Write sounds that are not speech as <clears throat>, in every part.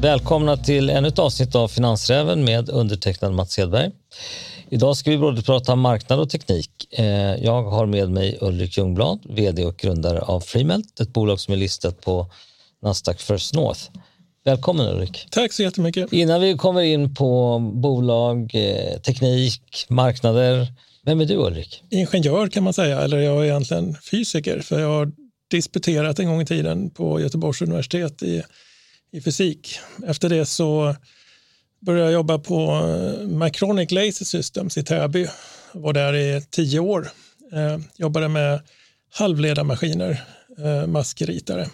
Välkomna till ännu ett avsnitt av Finansräven med undertecknad Mats Hedberg. Idag ska vi både prata marknad och teknik. Eh, jag har med mig Ulrik Ljungblad, vd och grundare av Freemelt, ett bolag som är listat på Nasdaq First North. Välkommen Ulrik. Tack så jättemycket. Innan vi kommer in på bolag, eh, teknik, marknader. Vem är du Ulrik? Ingenjör kan man säga, eller jag är egentligen fysiker för jag har disputerat en gång i tiden på Göteborgs universitet i, i fysik. Efter det så började jag jobba på eh, Macronic Micronic Laser Systems i Täby. Var där i tio år. Eh, jobbade med halvledarmaskiner, eh, maskritare.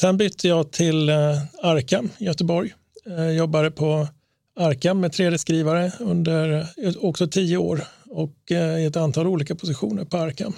Sen bytte jag till eh, Arcam i Göteborg. Eh, jobbade på Arcam med 3D-skrivare under eh, också tio år och eh, i ett antal olika positioner på Arcam.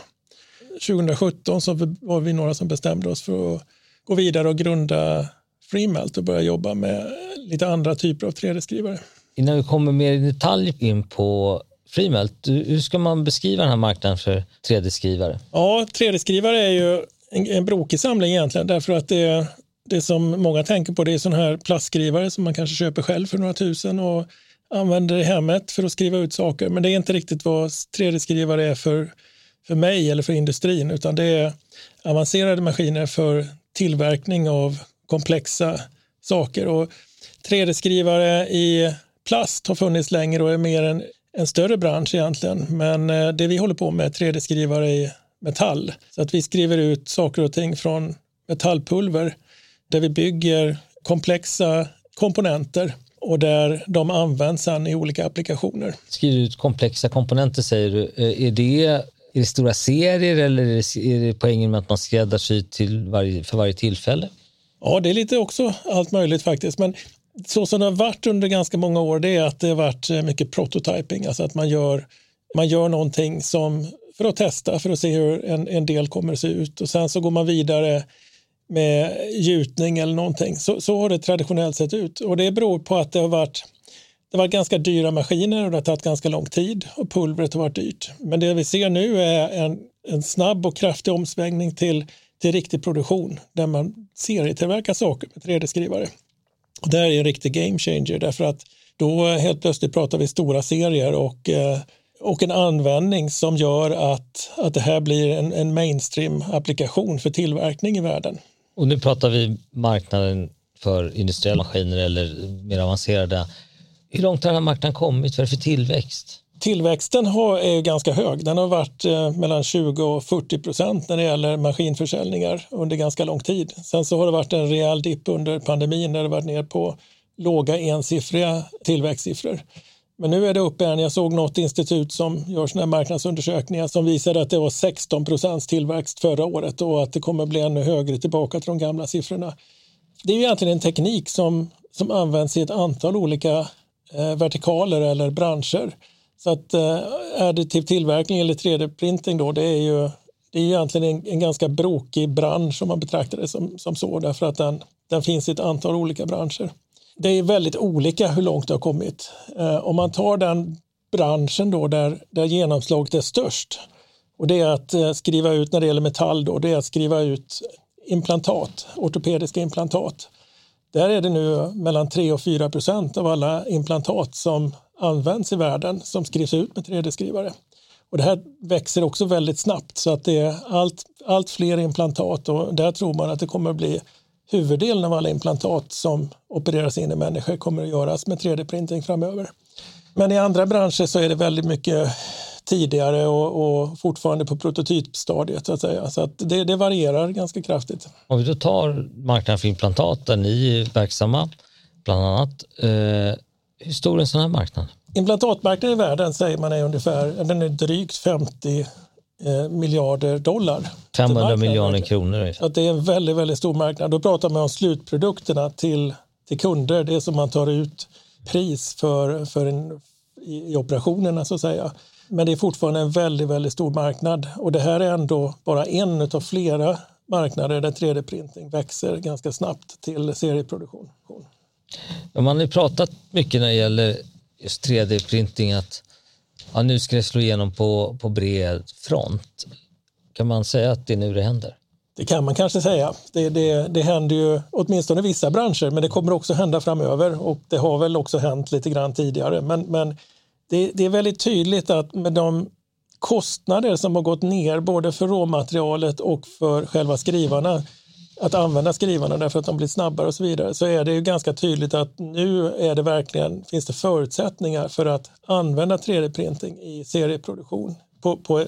2017 så var vi några som bestämde oss för att gå vidare och grunda Freemelt och börja jobba med lite andra typer av 3D-skrivare. Innan vi kommer mer i detalj in på Freemelt, hur ska man beskriva den här marknaden för 3D-skrivare? Ja, 3D-skrivare är ju en, en brokig samling egentligen därför att det, det som många tänker på det är sådana här plastskrivare som man kanske köper själv för några tusen och använder i hemmet för att skriva ut saker. Men det är inte riktigt vad 3D-skrivare är för, för mig eller för industrin utan det är avancerade maskiner för tillverkning av komplexa saker. Och 3D-skrivare i plast har funnits längre och är mer en, en större bransch egentligen. Men eh, det vi håller på med är 3D-skrivare i metall. Så att vi skriver ut saker och ting från metallpulver där vi bygger komplexa komponenter och där de används sen i olika applikationer. Skriver ut komplexa komponenter säger du. Eh, är det, är det stora serier eller är det poängen med att man skräddarsyr till varje, för varje tillfälle? Ja, det är lite också allt möjligt faktiskt. Men så som det har varit under ganska många år det är att det har varit eh, mycket prototyping, alltså att man gör, man gör någonting som för att testa, för att se hur en, en del kommer att se ut och sen så går man vidare med gjutning eller någonting. Så, så har det traditionellt sett ut och det beror på att det har varit det har varit ganska dyra maskiner och det har tagit ganska lång tid och pulvret har varit dyrt. Men det vi ser nu är en, en snabb och kraftig omsvängning till, till riktig produktion där man serietillverkar saker med 3D-skrivare. Och det här är en riktig game changer därför att då helt plötsligt pratar vi stora serier och eh, och en användning som gör att, att det här blir en, en mainstream-applikation för tillverkning i världen. Och nu pratar vi marknaden för industriella maskiner eller mer avancerade. Hur långt har den här marknaden kommit? Vad är det för tillväxt? Tillväxten har, är ganska hög. Den har varit eh, mellan 20 och 40 procent när det gäller maskinförsäljningar under ganska lång tid. Sen så har det varit en rejäl dipp under pandemin när det varit ner på låga ensiffriga tillväxtsiffror. Men nu är det uppe igen. Jag såg något institut som gör såna här marknadsundersökningar som visade att det var 16 procents tillväxt förra året och att det kommer bli ännu högre tillbaka till de gamla siffrorna. Det är ju egentligen en teknik som, som används i ett antal olika eh, vertikaler eller branscher. Så att eh, additiv tillverkning eller 3D-printing då, det är ju det är egentligen en, en ganska brokig bransch om man betraktar det som, som så därför att den, den finns i ett antal olika branscher det är väldigt olika hur långt det har kommit. Eh, om man tar den branschen då där, där genomslaget är störst och det är att eh, skriva ut när det gäller metall då, det är att skriva ut implantat, ortopediska implantat. Där är det nu mellan 3 och 4 procent av alla implantat som används i världen som skrivs ut med 3D-skrivare. Och det här växer också väldigt snabbt så att det är allt, allt fler implantat och där tror man att det kommer att bli huvuddelen av alla implantat som opereras in i människor kommer att göras med 3D-printing framöver. Men i andra branscher så är det väldigt mycket tidigare och, och fortfarande på prototypstadiet så att säga. Så att det, det, varierar ganska kraftigt. Om vi då tar marknaden för implantat där ni är verksamma bland annat. Eh, hur stor är en sån här marknad? Implantatmarknaden i världen säger man är ungefär den är drygt 50 Eh, miljarder dollar. 500 miljoner kronor. Att det är en väldigt, väldigt stor marknad. Då pratar man om slutprodukterna till, till kunder. Det som man tar ut pris för, för en, i, i operationerna så att säga. Men det är fortfarande en väldigt, väldigt stor marknad och det här är ändå bara en av flera marknader där 3D-printing växer ganska snabbt till serieproduktion. Man har pratat mycket när det gäller just 3D-printing att ja, nu ska det slå igenom på, på bred front. Kan man säga att det är nu det händer? Det kan man kanske säga. Det, det, det händer ju åtminstone i vissa branscher, men det kommer också hända framöver och det har väl också hänt lite grann tidigare. Men, men det, det är väldigt tydligt att med de kostnader som har gått ner både för råmaterialet och för själva skrivarna att använda skrivarna därför att de blir snabbare och så vidare så är det ju ganska tydligt att nu är det verkligen, finns det förutsättningar för att använda 3D-printing i serieproduktion på, på,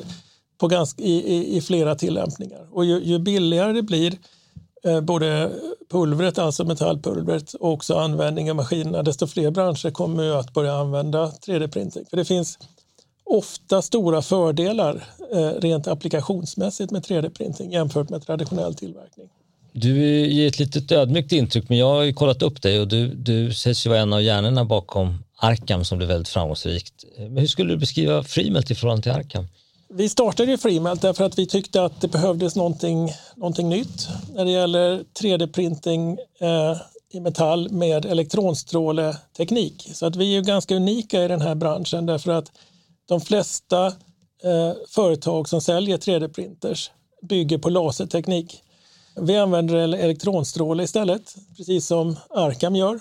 på ganska, i, i, i flera tillämpningar. Och ju, ju billigare det blir eh, både pulvret, alltså metallpulvret och också användning av maskinerna, desto fler branscher kommer att börja använda 3D-printing. För det finns ofta stora fördelar eh, rent applikationsmässigt med 3D-printing jämfört med traditionell tillverkning. Du ger ett litet ödmjukt intryck, men jag har ju kollat upp dig och du, du sägs ju vara en av hjärnorna bakom Arkham som blev väldigt framgångsrikt. Men hur skulle du beskriva Freemelt i förhållande till Arkham? Vi startade ju Freemelt därför att vi tyckte att det behövdes någonting, någonting nytt när det gäller 3D-printing eh, i metall med elektronstråleteknik. Så att vi är ju ganska unika i den här branschen därför att de flesta eh, företag som säljer 3D-printers bygger på laserteknik. Vi använder elektronstråle istället, precis som Arkham gör.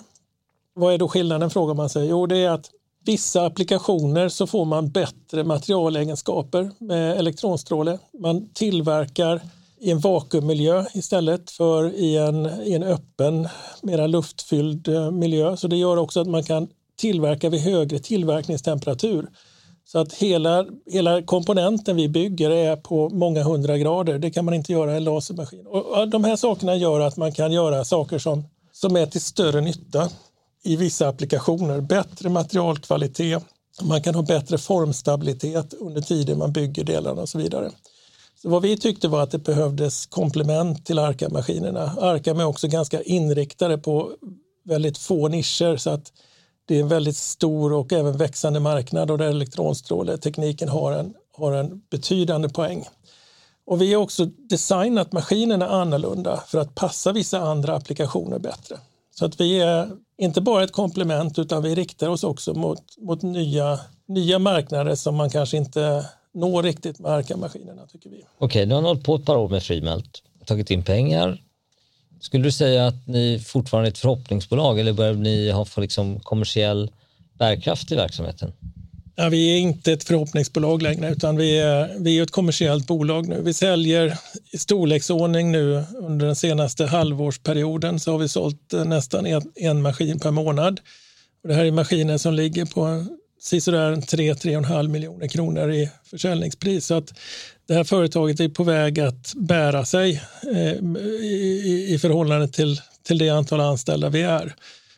Vad är då skillnaden frågar man sig? Jo, det är att vissa applikationer så får man bättre materialegenskaper med elektronstråle. Man tillverkar i en vakuummiljö istället för i en, i en öppen, mera luftfylld eh, miljö. Så det gör också att man kan tillverka vid högre tillverkningstemperatur. Så att hela, hela komponenten vi bygger är på många hundra grader. Det kan man inte göra i en lasermaskin. Och de här sakerna gör att man kan göra saker som, som är till större nytta i vissa applikationer. Bättre materialkvalitet, man kan ha bättre formstabilitet under tiden man bygger delarna och så vidare. Så vad vi tyckte var att det behövdes komplement till Arca-maskinerna. Arca är också ganska inriktade på väldigt få nischer så att det är en väldigt stor och även växande marknad och där elektronstråletekniken har en, har en betydande poäng. Och vi har också designat maskinerna annorlunda för att passa vissa andra applikationer bättre. Så att vi är inte bara ett komplement utan vi riktar oss också mot, mot nya, nya marknader som man kanske inte når riktigt med Arca-maskinerna tycker vi. Okej, nu har ni hållit på ett par år med Freemelt, tagit in pengar, skulle du säga att ni fortfarande är ett förhoppningsbolag eller börjar ni ha liksom kommersiell bärkraft i verksamheten? Ja, vi är inte ett förhoppningsbolag längre utan vi är, vi är ett kommersiellt bolag nu. Vi säljer i storleksordning nu under den senaste halvårsperioden så har vi sålt eh, nästan en, en maskin per månad. Och det här är maskiner som ligger på sisådär 3-3,5 miljoner kronor i försäljningspris. Så att det här företaget är på väg att bära sig eh, i, i förhållande till, till det antal anställda vi är.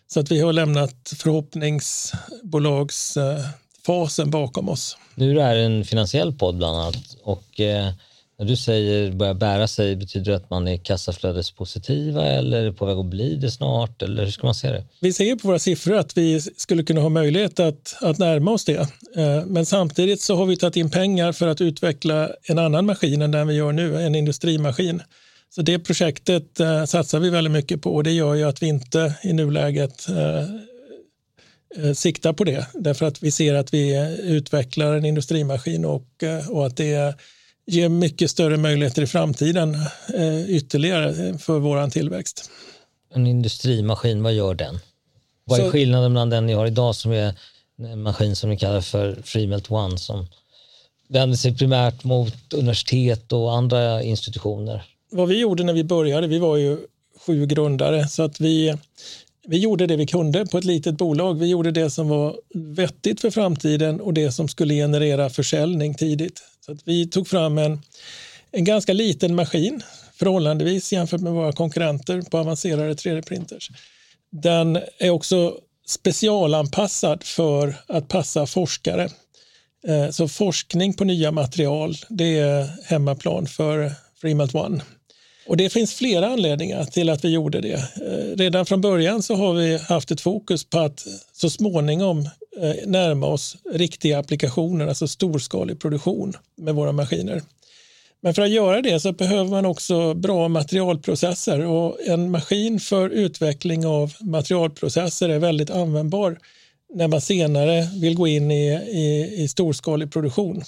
Så att vi har lämnat förhoppningsbolagsfasen eh, bakom oss. Nu är det här en finansiell podd bland annat och eh, när du säger börja bära sig, betyder det att man är kassaflödespositiva eller är på väg att bli det snart? Eller hur ska man se det? Vi ser på våra siffror att vi skulle kunna ha möjlighet att, att närma oss det. Eh, men samtidigt så har vi tagit in pengar för att utveckla en annan maskin än den vi gör nu, en industrimaskin. Så det projektet eh, satsar vi väldigt mycket på och det gör ju att vi inte i nuläget eh, siktar på det därför att vi ser att vi utvecklar en industrimaskin och, och att det ger mycket större möjligheter i framtiden eh, ytterligare för vår tillväxt. En industrimaskin, vad gör den? Vad är skillnaden mellan den ni har idag som är en maskin som ni kallar för Freemelt One som vänder sig primärt mot universitet och andra institutioner? Vad vi gjorde när vi började, vi var ju sju grundare så att vi, vi gjorde det vi kunde på ett litet bolag. Vi gjorde det som var vettigt för framtiden och det som skulle generera försäljning tidigt. Så att vi tog fram en, en ganska liten maskin förhållandevis jämfört med våra konkurrenter på avancerade 3D-printers. Den är också specialanpassad för att passa forskare. Eh, så forskning på nya material, det är hemmaplan för Freemelt One. Och det finns flera anledningar till att vi gjorde det. Eh, redan från början så har vi haft ett fokus på att så småningom eh, närma oss riktiga applikationer, alltså storskalig produktion med våra maskiner. Men för att göra det så behöver man också bra materialprocesser och en maskin för utveckling av materialprocesser är väldigt användbar när man senare vill gå in i, i, i storskalig produktion.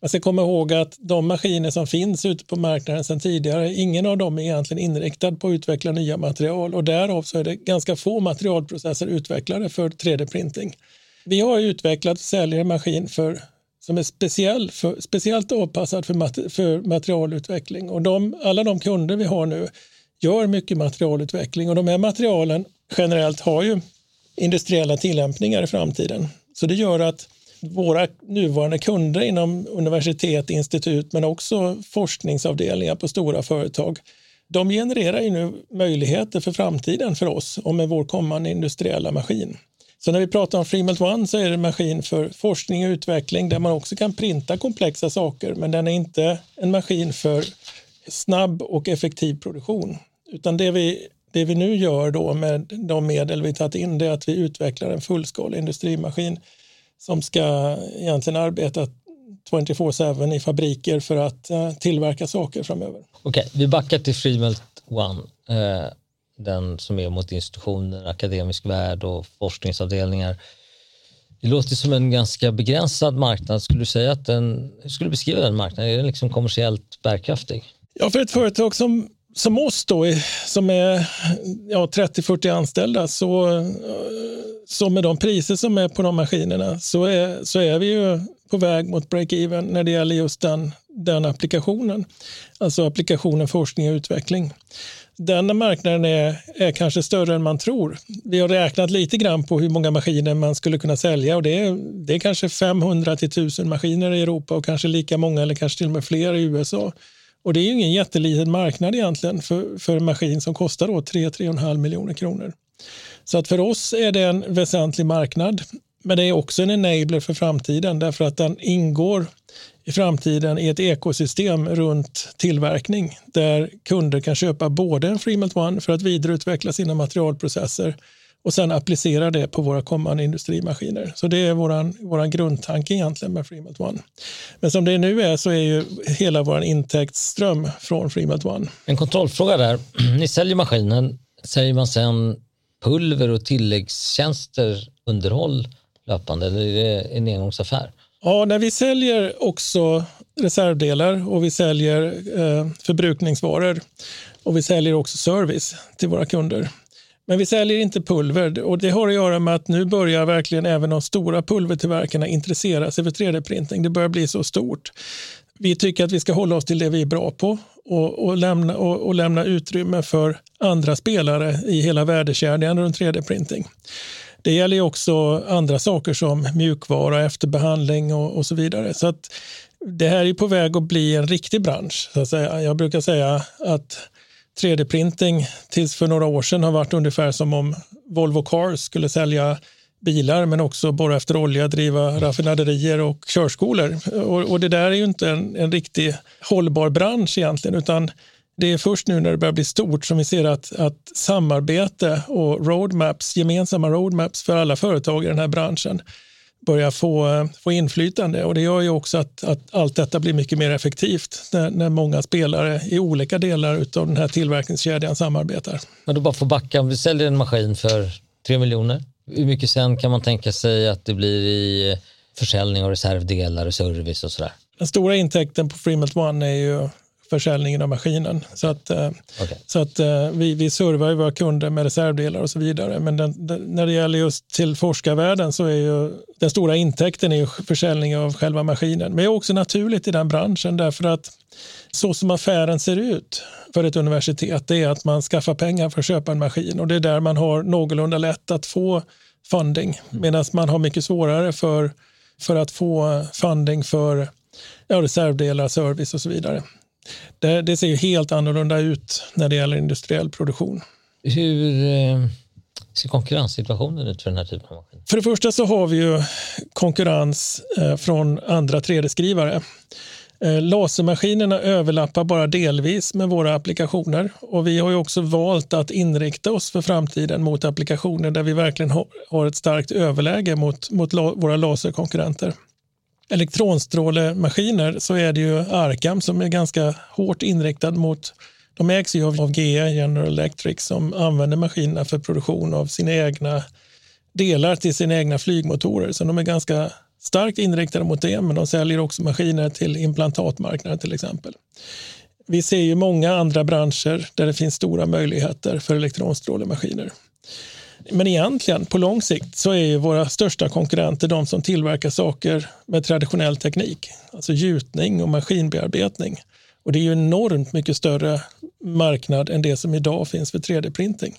Man ska komma ihåg att de maskiner som finns ute på marknaden sedan tidigare, ingen av dem är egentligen inriktad på att utveckla nya material och därav så är det ganska få materialprocesser utvecklade för 3D-printing. Vi har utvecklat och säljer en maskin för, som är speciell för, speciellt avpassad för, mat, för materialutveckling och de, alla de kunder vi har nu gör mycket materialutveckling och de här materialen generellt har ju industriella tillämpningar i framtiden. Så det gör att våra nuvarande kunder inom universitet, institut men också forskningsavdelningar på stora företag de genererar ju nu möjligheter för framtiden för oss och med vår kommande industriella maskin. Så när vi pratar om Freemelt One så är det en maskin för forskning och utveckling där man också kan printa komplexa saker men den är inte en maskin för snabb och effektiv produktion. Utan det vi, det vi nu gör då med de medel vi tagit in det är att vi utvecklar en fullskalig industrimaskin som ska egentligen arbeta 24-7 i fabriker för att uh, tillverka saker framöver. Okej, okay, vi backar till Freemelt One, uh, den som är mot institutioner, akademisk värld och forskningsavdelningar. Det låter som en ganska begränsad marknad. Skulle du säga att den, skulle du beskriva den marknaden? Är den liksom kommersiellt bärkraftig? Ja, för ett företag som som oss då, som är ja, 30-40 anställda, så, så med de priser som är på de maskinerna så är, så är vi ju på väg mot break-even när det gäller just den, den applikationen. Alltså applikationen forskning och utveckling. Den marknaden är, är kanske större än man tror. Vi har räknat lite grann på hur många maskiner man skulle kunna sälja och det är, det är kanske 500 till 1000 maskiner i Europa och kanske lika många eller kanske till och med fler i USA. Och det är ju ingen jätteliten marknad egentligen för, för en maskin som kostar 3-3,5 miljoner kronor. Så att för oss är det en väsentlig marknad. Men det är också en enabler för framtiden därför att den ingår i framtiden i ett ekosystem runt tillverkning där kunder kan köpa både en Freemelt One för att vidareutveckla sina materialprocesser och sen applicera det på våra kommande industrimaskiner. Så det är vår våran grundtanke egentligen med Freemelt One. Men som det nu är så är ju hela vår intäktsström från Freemelt One. En kontrollfråga där. <clears throat> Ni säljer maskinen, säljer man sen pulver och tilläggstjänster, underhåll löpande eller är det en engångsaffär? Ja, när vi säljer också reservdelar och vi säljer eh, förbrukningsvaror och vi säljer också service till våra kunder. Men vi säljer inte pulver och det har att göra med att nu börjar verkligen även de stora pulvertillverkarna intressera sig för 3D-printing. Det börjar bli så stort. Vi tycker att vi ska hålla oss till det vi är bra på och, och, lämna, och, och lämna utrymme för andra spelare i hela värdekedjan runt 3D-printing. Det gäller också andra saker som mjukvara, efterbehandling och, och så vidare. Så att det här är på väg att bli en riktig bransch. Så att säga. Jag brukar säga att 3D-printing tills för några år sedan har varit ungefär som om Volvo Cars skulle sälja bilar men också borra efter olja, driva raffinaderier och körskolor. Och, och det där är ju inte en, en riktig hållbar bransch egentligen utan det är först nu när det börjar bli stort som vi ser att, att samarbete och roadmaps, gemensamma roadmaps för alla företag i den här branschen börjar få, få inflytande och det gör ju också att, att allt detta blir mycket mer effektivt när, när många spelare i olika delar av den här tillverkningskedjan samarbetar. Men då bara få backa, om vi säljer en maskin för 3 miljoner, hur mycket sen kan man tänka sig att det blir i försäljning av reservdelar och service och sådär? Den stora intäkten på Freemelt One är ju försäljningen av maskinen. Så att, eh, okay. så att eh, vi, vi servar våra kunder med reservdelar och så vidare. Men den, den, när det gäller just till forskarvärlden så är ju den stora intäkten är försäljning av själva maskinen. Men det är också naturligt i den branschen därför att så som affären ser ut för ett universitet det är att man skaffar pengar för att köpa en maskin och det är där man har någorlunda lätt att få funding mm. medan man har mycket svårare för, för att få funding för ja, reservdelar, service och så vidare. Det, det ser ju helt annorlunda ut när det gäller industriell produktion. Hur eh, ser konkurrenssituationen ut för den här typen av maskiner? För det första så har vi ju konkurrens eh, från andra 3D-skrivare. Eh, lasermaskinerna överlappar bara delvis med våra applikationer och vi har ju också valt att inrikta oss för framtiden mot applikationer där vi verkligen har ett starkt överläge mot, mot våra laserkonkurrenter elektronstrålemaskiner så är det ju Arcam som är ganska hårt inriktad mot de ägs ju av GE, General Electric, som använder maskinerna för produktion av sina egna delar till sina egna flygmotorer. Så de är ganska starkt inriktade mot det, men de säljer också maskiner till implantatmarknaden till exempel. Vi ser ju många andra branscher där det finns stora möjligheter för elektronstrålemaskiner. Men egentligen på lång sikt så är ju våra största konkurrenter de som tillverkar saker med traditionell teknik, alltså gjutning och maskinbearbetning. Och det är ju enormt mycket större marknad än det som idag finns för 3D-printing.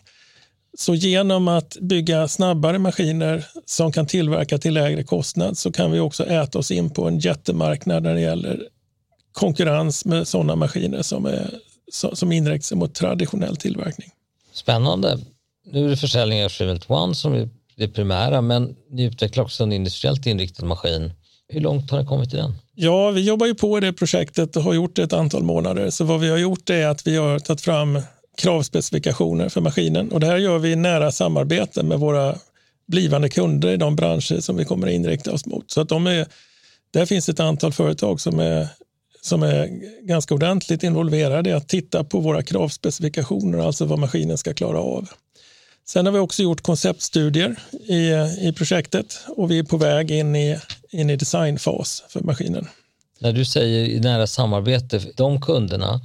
Så genom att bygga snabbare maskiner som kan tillverka till lägre kostnad så kan vi också äta oss in på en jättemarknad när det gäller konkurrens med sådana maskiner som, är, som inriktar sig mot traditionell tillverkning. Spännande. Nu är det försäljning av Freemelt One som är det primära, men ni utvecklar också en industriellt inriktad maskin. Hur långt har ni kommit i den? Ja, vi jobbar ju på i det projektet och har gjort det ett antal månader. Så vad vi har gjort är att vi har tagit fram kravspecifikationer för maskinen och det här gör vi i nära samarbete med våra blivande kunder i de branscher som vi kommer att inrikta oss mot. Så att de är, där finns ett antal företag som är, som är ganska ordentligt involverade i att titta på våra kravspecifikationer, alltså vad maskinen ska klara av. Sen har vi också gjort konceptstudier i, i projektet och vi är på väg in i, in i designfas för maskinen. När du säger i nära samarbete, de kunderna,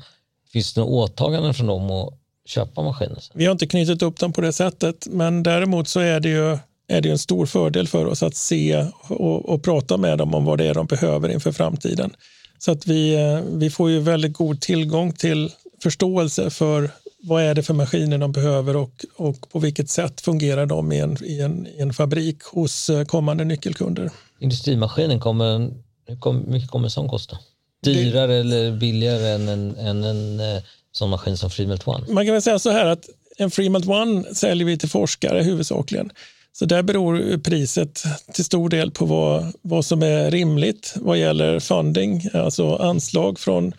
finns det några åtaganden från dem att köpa maskinen? Vi har inte knutit upp dem på det sättet, men däremot så är det ju är det en stor fördel för oss att se och, och prata med dem om vad det är de behöver inför framtiden. Så att vi, eh, vi får ju väldigt god tillgång till förståelse för vad är det för maskiner de behöver och, och på vilket sätt fungerar de i en, i, en, i en fabrik hos eh, kommande nyckelkunder. Industrimaskinen, kommer, hur mycket kommer en sån kosta? Dyrare det, eller billigare än en, än en eh, sån maskin som Freemelt One? Man kan väl säga så här att en Freemelt One säljer vi till forskare huvudsakligen. Så där beror priset till stor del på vad, vad som är rimligt vad gäller funding, alltså anslag från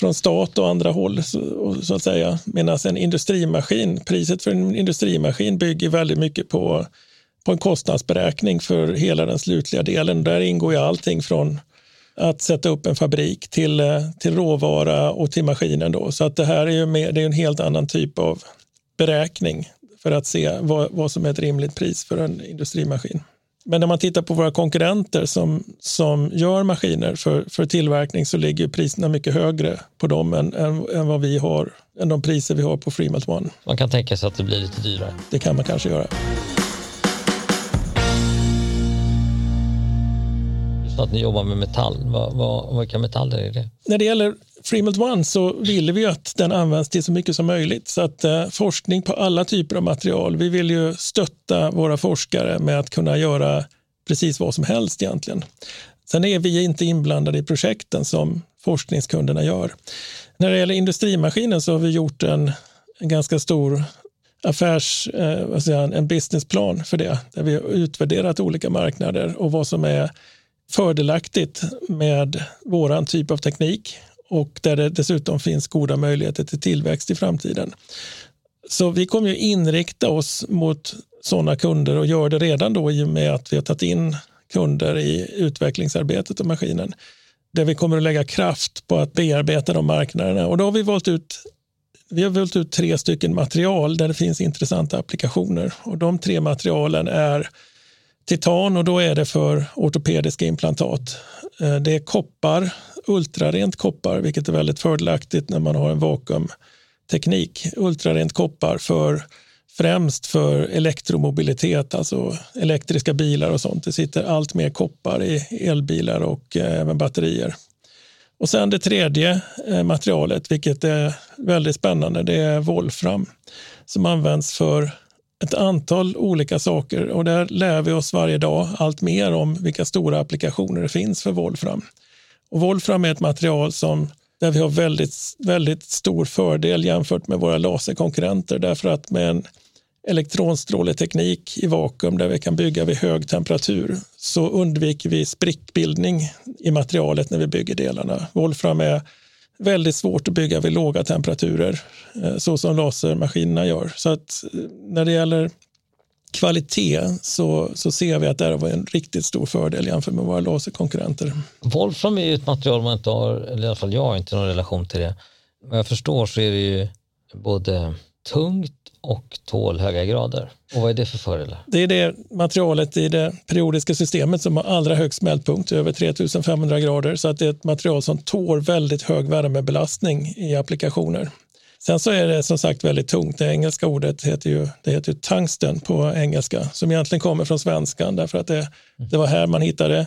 från stat och andra håll så, så att säga. Medan en industrimaskin, priset för en industrimaskin bygger väldigt mycket på, på en kostnadsberäkning för hela den slutliga delen. Där ingår ju allting från att sätta upp en fabrik till, till råvara och till maskinen. Då. Så att det här är ju mer, det är en helt annan typ av beräkning för att se vad, vad som är ett rimligt pris för en industrimaskin. Men när man tittar på våra konkurrenter som, som gör maskiner för, för tillverkning så ligger priserna mycket högre på dem än, än, än vad vi har, än de priser vi har på Freemelt One. Man kan tänka sig att det blir lite dyrare. Det kan man kanske göra. Att ni jobbar med metall. Vad, vad, vilka metaller är det? När det gäller Freemelt One så vill vi att den används till så mycket som möjligt. Så att eh, forskning på alla typer av material. Vi vill ju stötta våra forskare med att kunna göra precis vad som helst egentligen. Sen är vi inte inblandade i projekten som forskningskunderna gör. När det gäller industrimaskinen så har vi gjort en, en ganska stor affärs, eh, vad säger, en businessplan för det, där vi har utvärderat olika marknader och vad som är fördelaktigt med våran typ av teknik och där det dessutom finns goda möjligheter till tillväxt i framtiden. Så vi kommer ju inrikta oss mot sådana kunder och gör det redan då i och med att vi har tagit in kunder i utvecklingsarbetet av maskinen. Där vi kommer att lägga kraft på att bearbeta de marknaderna. Och då har vi valt ut vi har valt ut tre stycken material där det finns intressanta applikationer. Och de tre materialen är titan och då är det för ortopediska implantat. Eh, det är koppar, ultrarent koppar, vilket är väldigt fördelaktigt när man har en vakuumteknik. Ultrarent koppar för främst för elektromobilitet, alltså elektriska bilar och sånt. Det sitter allt mer koppar i elbilar och eh, även batterier. Och sen det tredje eh, materialet, vilket är väldigt spännande, det är volfram som används för ett antal olika saker och där lär vi oss varje dag allt mer om vilka stora applikationer det finns för volfram. Och volfram är ett material som där vi har väldigt, väldigt stor fördel jämfört med våra laserkonkurrenter därför att med en elektronstråleteknik i vakuum där vi kan bygga vid hög temperatur så undviker vi sprickbildning i materialet när vi bygger delarna. Volfram är väldigt svårt att bygga vid låga temperaturer eh, så som lasermaskinerna gör. Så att eh, när det gäller kvalitet så, så ser vi att det var en riktigt stor fördel jämfört med våra laserkonkurrenter. Wolfram är ju ett material man inte har, eller i alla fall jag har inte någon relation till det. Vad jag förstår så är det ju både tungt och tål höga grader. Och vad är det för fördelar? Det är det materialet i det periodiska systemet som har allra högst smältpunkt, över 3500 grader. Så att det är ett material som tål väldigt hög värmebelastning i applikationer. Sen så är det som sagt väldigt tungt. Det engelska ordet heter ju, det heter ju tungsten på engelska som egentligen kommer från svenskan därför att det, det var här man hittade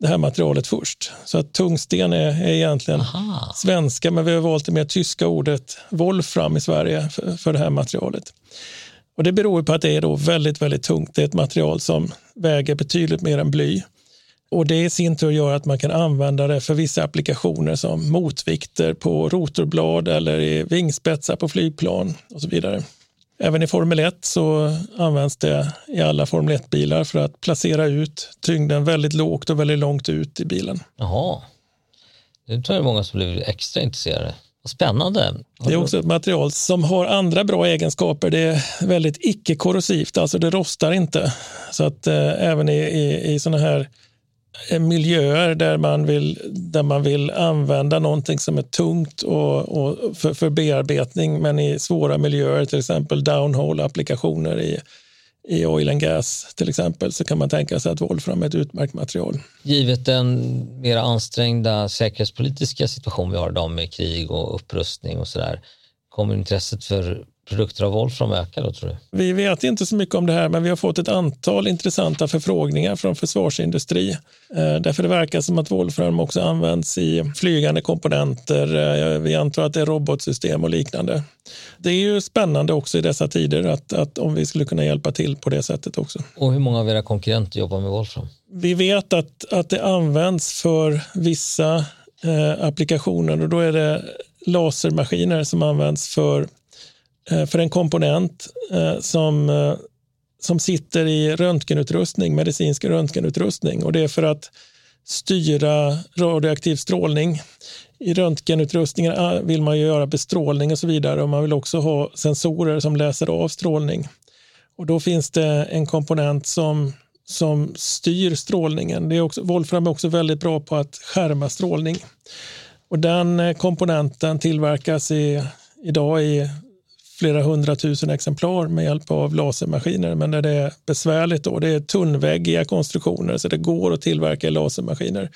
det här materialet först. Så att tungsten är, är egentligen Aha. svenska men vi har valt det mer tyska ordet wolfram i Sverige för, för det här materialet. Och Det beror på att det är då väldigt, väldigt tungt. Det är ett material som väger betydligt mer än bly. Och Det i sin tur gör att man kan använda det för vissa applikationer som motvikter på rotorblad eller i vingspetsar på flygplan och så vidare. Även i Formel 1 så används det i alla Formel 1-bilar för att placera ut tyngden väldigt lågt och väldigt långt ut i bilen. Jaha, nu tror jag många som blir extra intresserade. Vad spännande. Det är också ett material som har andra bra egenskaper. Det är väldigt icke-korrosivt, alltså det rostar inte. Så att eh, även i, i, i sådana här Eh, miljöer där man vill, där man vill använda någonting som är tungt och, och för, för, bearbetning men i svåra miljöer, till exempel downhole-applikationer i, i oil and gas till exempel, så kan man tänka sig att volfram är ett utmärkt material. Givet den mer ansträngda säkerhetspolitiska situation vi har idag med krig och upprustning och sådär, kommer intresset för produkter av Wolfram öka då tror du? Vi vet inte så mycket om det här, men vi har fått ett antal intressanta förfrågningar från försvarsindustri. Eh, därför det verkar som att Wolfram också används i flygande komponenter. Eh, vi antar att det är robotsystem och liknande. Det är ju spännande också i dessa tider att, att om vi skulle kunna hjälpa till på det sättet också. Och hur många av era konkurrenter jobbar med Wolfram? Vi vet att, att det används för vissa eh, applikationer och då är det lasermaskiner som används för Eh, för en komponent eh, som, eh, som sitter i röntgenutrustning, medicinsk röntgenutrustning. Och det är för att styra radioaktiv strålning. I röntgenutrustningar vill man göra bestrålning och så vidare och man vill också ha sensorer som läser av strålning. Och då finns det en komponent som, som styr strålningen. Det är också, Wolfram är också väldigt bra på att skärma strålning. Och den komponenten tillverkas i, idag i flera hundratusen exemplar med hjälp av lasermaskiner. Men när det är besvärligt då, det är tunnväggiga konstruktioner så det går att tillverka i lasermaskiner.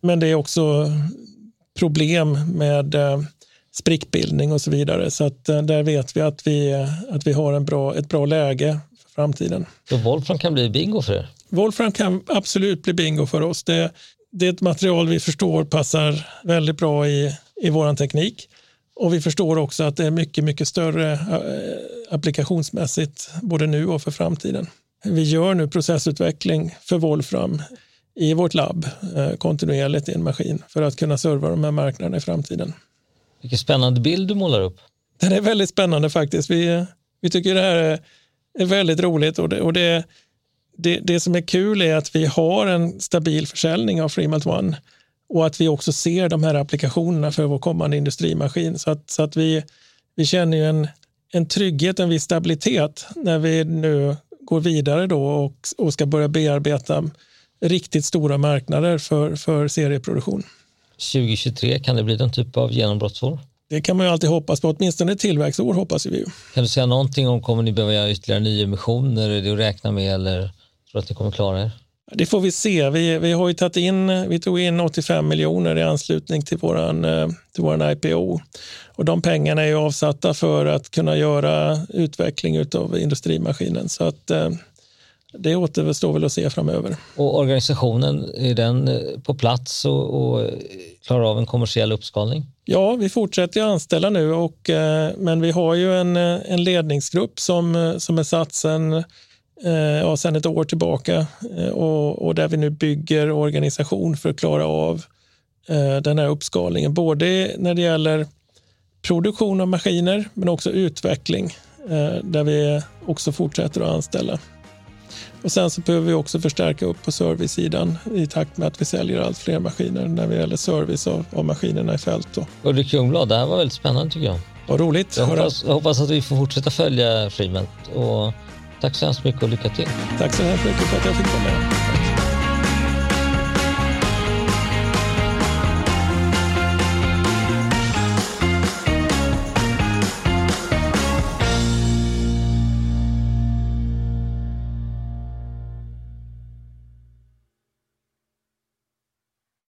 Men det är också problem med eh, sprickbildning och så vidare. Så att eh, där vet vi att vi, att vi har en bra, ett bra läge för framtiden. Så Wolfram kan bli bingo för er? Wolfram kan absolut bli bingo för oss. Det, det är ett material vi förstår passar väldigt bra i, i vår teknik. Och vi förstår också att det är mycket, mycket större eh, applikationsmässigt både nu och för framtiden. Vi gör nu processutveckling för Wolfram i vårt labb eh, kontinuerligt i en maskin för att kunna serva de här marknaderna i framtiden. Vilken spännande bild du målar upp. Den är väldigt spännande faktiskt. Vi, vi tycker det här är, är väldigt roligt och, det, och det, det, det som är kul är att vi har en stabil försäljning av Freemelt One och att vi också ser de här applikationerna för vår kommande industrimaskin. Så att, så att vi, vi känner ju en, en trygghet, en viss stabilitet när vi nu går vidare då och, och ska börja bearbeta riktigt stora marknader för, för serieproduktion. 2023, kan det bli den typ av genombrottsår? Det kan man ju alltid hoppas på, åtminstone ett tillväxtår hoppas vi. Kan du säga någonting om, kommer ni behöva göra ytterligare nyemissioner? Är det att räkna med eller tror du att ni kommer klara er? Det får vi se. Vi, vi har ju tagit in, vi tog in 85 miljoner i anslutning till våran, eh, till våran IPO. Och de pengarna är avsatta för att kunna göra utveckling av industrimaskinen. Så att eh, det återstår väl att se framöver. Och organisationen, är den eh, på plats och, och klarar av en kommersiell uppskalning? Ja, vi fortsätter att anställa nu, och, men vi har ju en, en ledningsgrupp som, som är satt sedan ja, sedan ett år tillbaka eh, och, och, där vi nu bygger organisation för att klara av eh, den här uppskalningen. Både när det gäller produktion av maskiner men också utveckling där vi också fortsätter att anställa. Och sen så behöver vi också förstärka upp på servicesidan i takt med att vi säljer allt fler maskiner när det gäller service av, av maskinerna i fält. Ulrik Ljungblad, det här var väldigt spännande tycker jag. Vad roligt. Jag hoppas, jag hoppas att vi får fortsätta följa Freement och Tack så hemskt mycket och lycka till. Tack så hemskt mycket för att jag fick vara med.